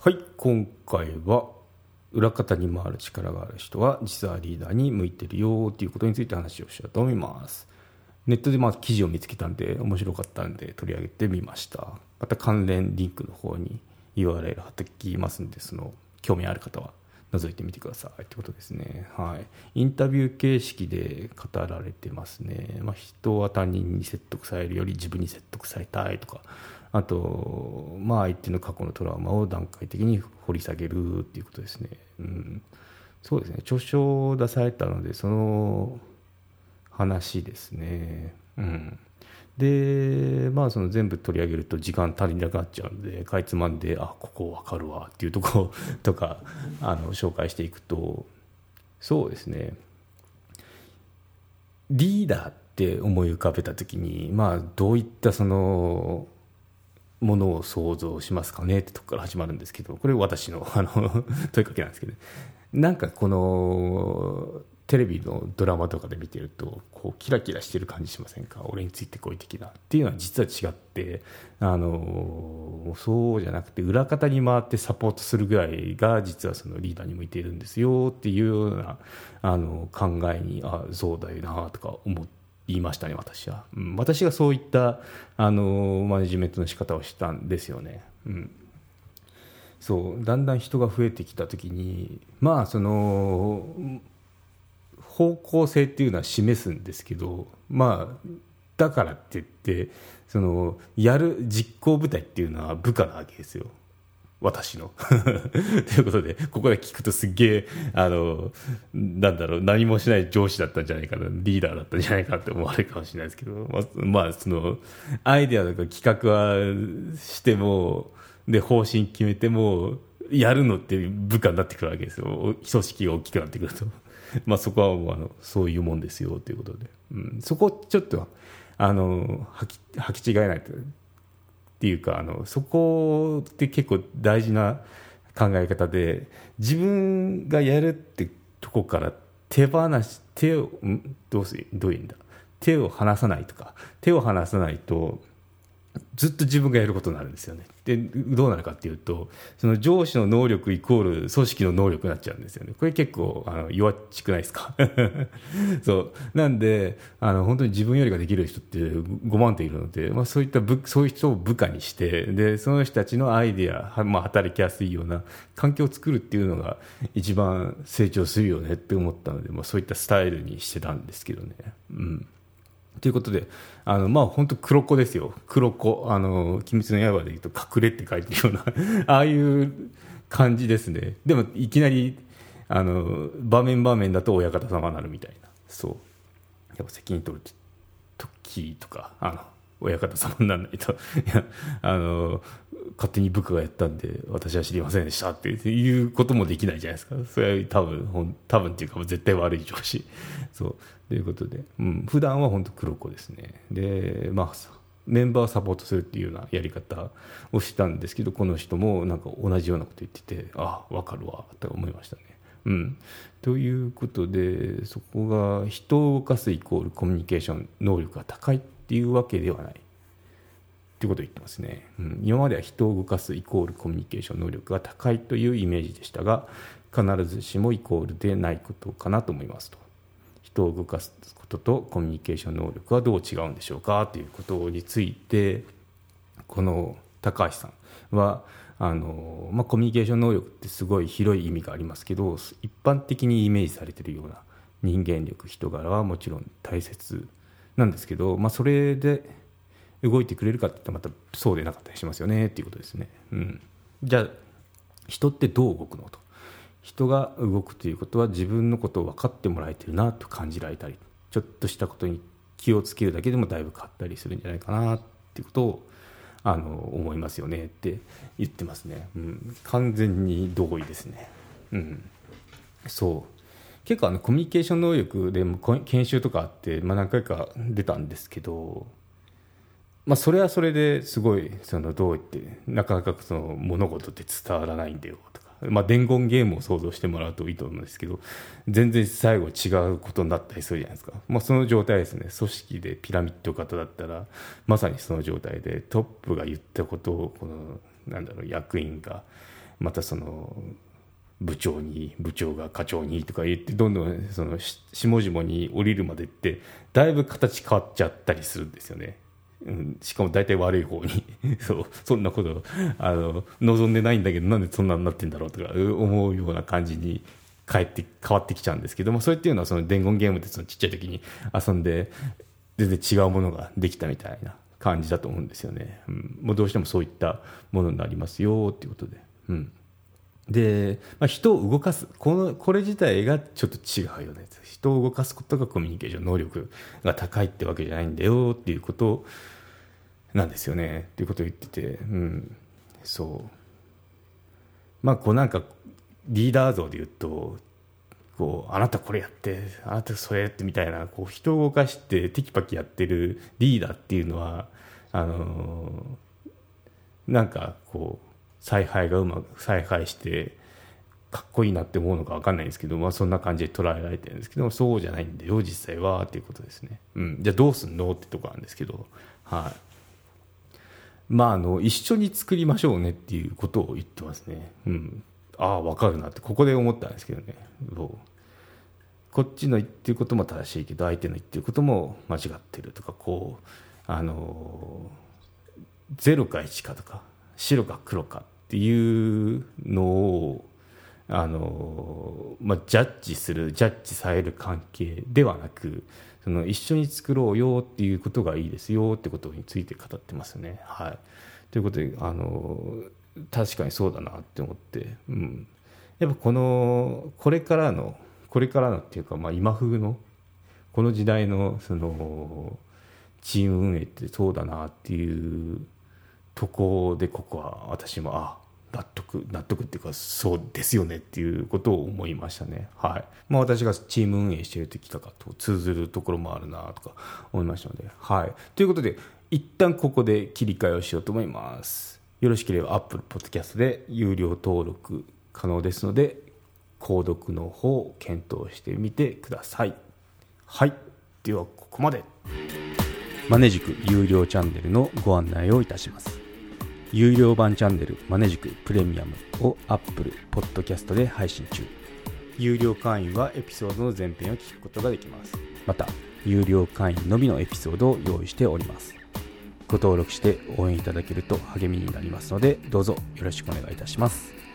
はい今回は裏方に回る力がある人は実はリーダーに向いてるよっていうことについて話をしようと思います。ネットでまあ記事を見つけたんで面白かったんで取り上げてみました。また関連リンクの方に URL 貼ってきますんでその興味ある方は覗いてみてくださいってことですね。はい。インタビュー形式で語られてますね、まあ、人は他人に説得されるより自分に説得されたいとかあと、まあ、相手の過去のトラウマを段階的に掘り下げるっていうことですね。うん、そうですね著書を出されたのでその話ですね。うん、でまあその全部取り上げると時間足りなくなっちゃうのでかいつまんであここ分かるわっていうところ とかあの紹介していくとそうですねリーダーって思い浮かべた時にまあどういったそのものを想像しますかねってとこから始まるんですけどこれ私の あの問いかけなんですけどなんかこのテレビのドラマとかで見てるとこうキラキラしてる感じしませんか？俺についてこい的な。っていうのは実は違ってあのそうじゃなくて裏方に回ってサポートするぐらいが実はそのリーダーに向いているんですよっていうようなあの考えにあそうだよなとか思って言いましたね私は、うん、私がそういったあのマネジメントの仕方をしたんですよね、うん、そう。だんだん人が増えてきた時にまあその方向性っていうのは示すんですけどまあだからって言ってそのやる実行部隊っていうのは部下なわけですよ。私の。ということでここで聞くとすっげえあのなんだろう何もしない上司だったんじゃないかなリーダーだったんじゃないかって思われるかもしれないですけどまあ、まあ、そのアイデアとか企画はしてもで方針決めてもやるのって部下になってくるわけですよ。組織が大きくなってくると。まあそこはもうあのそういうもんですよということで、うん、そこちょっとあの履き履き違えないと。っていうかあのそこって結構大事な考え方で自分がやるってとこから手放し手をどうすどういうんだ？手を離さないとか手を離さないとずっと自分がやることになるんですよね。でどうなるかっていうとその上司の能力イコール組織の能力になっちゃうんですよね。これ結構あの弱っちくないですか？そうなんであの本当に自分よりができる人って5万といるので、まあ、そういった部そういう人を部下にしてでその人たちのアイデア、まあ、働きやすいような環境を作るっていうのが一番成長するよねって思ったので、まあ、そういったスタイルにしてたんですけどね。うんということで、あの、まあ、本当黒子ですよ。黒子。あの、鬼滅の刃で言うと、隠れって書いてるような ああいう感じですね。でも、いきなり、あの、場面場面だと親方様になるみたいな。そう。やっぱ責任取る時とか、あの、親方様にならないと、いや、あの、勝手に部下がやったんで、私は知りませんでしたっていうこともできないじゃないですか。それは多分、多分っていうか、絶対悪い上司。そう。ということで、うん、普段は本当黒子ですね。で、まあ、メンバーをサポートするっていうようなやり方をしたんですけど、この人もなんか同じようなこと言ってて、ああ、分かるわ、と思いましたね。うん、ということでそこが人を動かすイコールコミュニケーション能力が高いっていうわけではない。ってことを言ってますね、うん、今までは人を動かすイコールコミュニケーション能力が高いというイメージでしたが必ずしもイコールでないことかなと思いますと。人を動かすこととコミュニケーション能力はどう違うんでしょうか？ということについてこの高橋さんはあの、まあ、コミュニケーション能力ってすごい広い意味がありますけど一般的にイメージされてるような人間力人柄はもちろん大切なんですけど、まあ、それで動いてくれるかって言ったらまたそうでなかったりしますよねっていうことですね。うん、じゃあ人ってどう動くのと。人が動くということは自分のことを分かってもらえてるなと感じられたりちょっとしたことに気をつけるだけでもだいぶ変わったりするんじゃないかなっていうことをあの思いますよねって言ってますね、うん、完全に同意ですね、うん、そう。結構あのコミュニケーション能力でも研修とかあって、まあ、何回か出たんですけど、まあ、それはそれですごいそのどう言ってなかなかその物事って伝わらないんだよとかまあ、伝言ゲームを想像してもらうといいと思うんですけど全然最後違うことになったりするじゃないですか、まあ、その状態ですね。組織でピラミッド型だったらまさにその状態でトップが言ったことをこのなんだろう役員がまたその部長に部長が課長にとか言ってどんどんその下々に降りるまでってだいぶ形変わっちゃったりするんですよね。うん、しかも大体悪い方に。そうそんなことあの望んでないんだけどなんでそんなになってんだろうとか思うような感じに変えて変わってきちゃうんですけどもそれっていうのはその伝言ゲームでそのちっちゃい時に遊んで全然違うものができたみたいな感じだと思うんですよね、うん、もうどうしてもそういったものになりますよっていうことで、うん、で、まあ、人を動かすこのこれ自体がちょっと違うよね。人を動かすことがコミュニケーション能力が高いってわけじゃないんだよっていうことなんですよね。っていうことを言ってて、うん、そう。まあこうなんかリーダー像で言うとこうあなたこれやってあなたそれやってみたいなこう人を動かしてテキパキやってるリーダーっていうのはあのー、なんかこう采配がうまく采配してかっこいいなって思うのか分かんないんですけど、まあ、そんな感じで捉えられてるんですけどそうじゃないんだよ実際はっていうことですね、うん、じゃあどうすんのってとこなんですけど。はい。まああの一緒に作りましょうねっていうことを言ってますね。うん。ああ分かるなってここで思ったんですけどね。そう。こっちの言ってることも正しいけど相手の言ってることも間違ってるとかこうあの0か1かとか白か黒かっていうのをあの、まあ、ジャッジするジャッジされる関係ではなくその一緒に作ろうよっていうことがいいですよってことについて語ってますね。はい、ということであの確かにそうだなって思って、うん、やっぱこのこれからのこれからのっていうか、まあ、今風のこの時代のそのチーム運営ってそうだなっていうとこでここは私もあ納得納得っていうかそうですよねっていうことを思いましたね。はい。まあ私がチーム運営している時とかと通ずるところもあるなとか思いましたので。はい。ということで一旦ここで切り替えをしようと思います。よろしければ Apple Podcast で有料登録可能ですので購読の方を検討してみてください。はい。ではここまで。マネジク有料チャンネルのご案内をいたします。有料版チャンネルマネジクプレミアムを Apple Podcast で配信中。有料会員はエピソードの前編を聞くことができます。また有料会員のみのエピソードを用意しております。ご登録して応援いただけると励みになりますのでどうぞよろしくお願いいたします。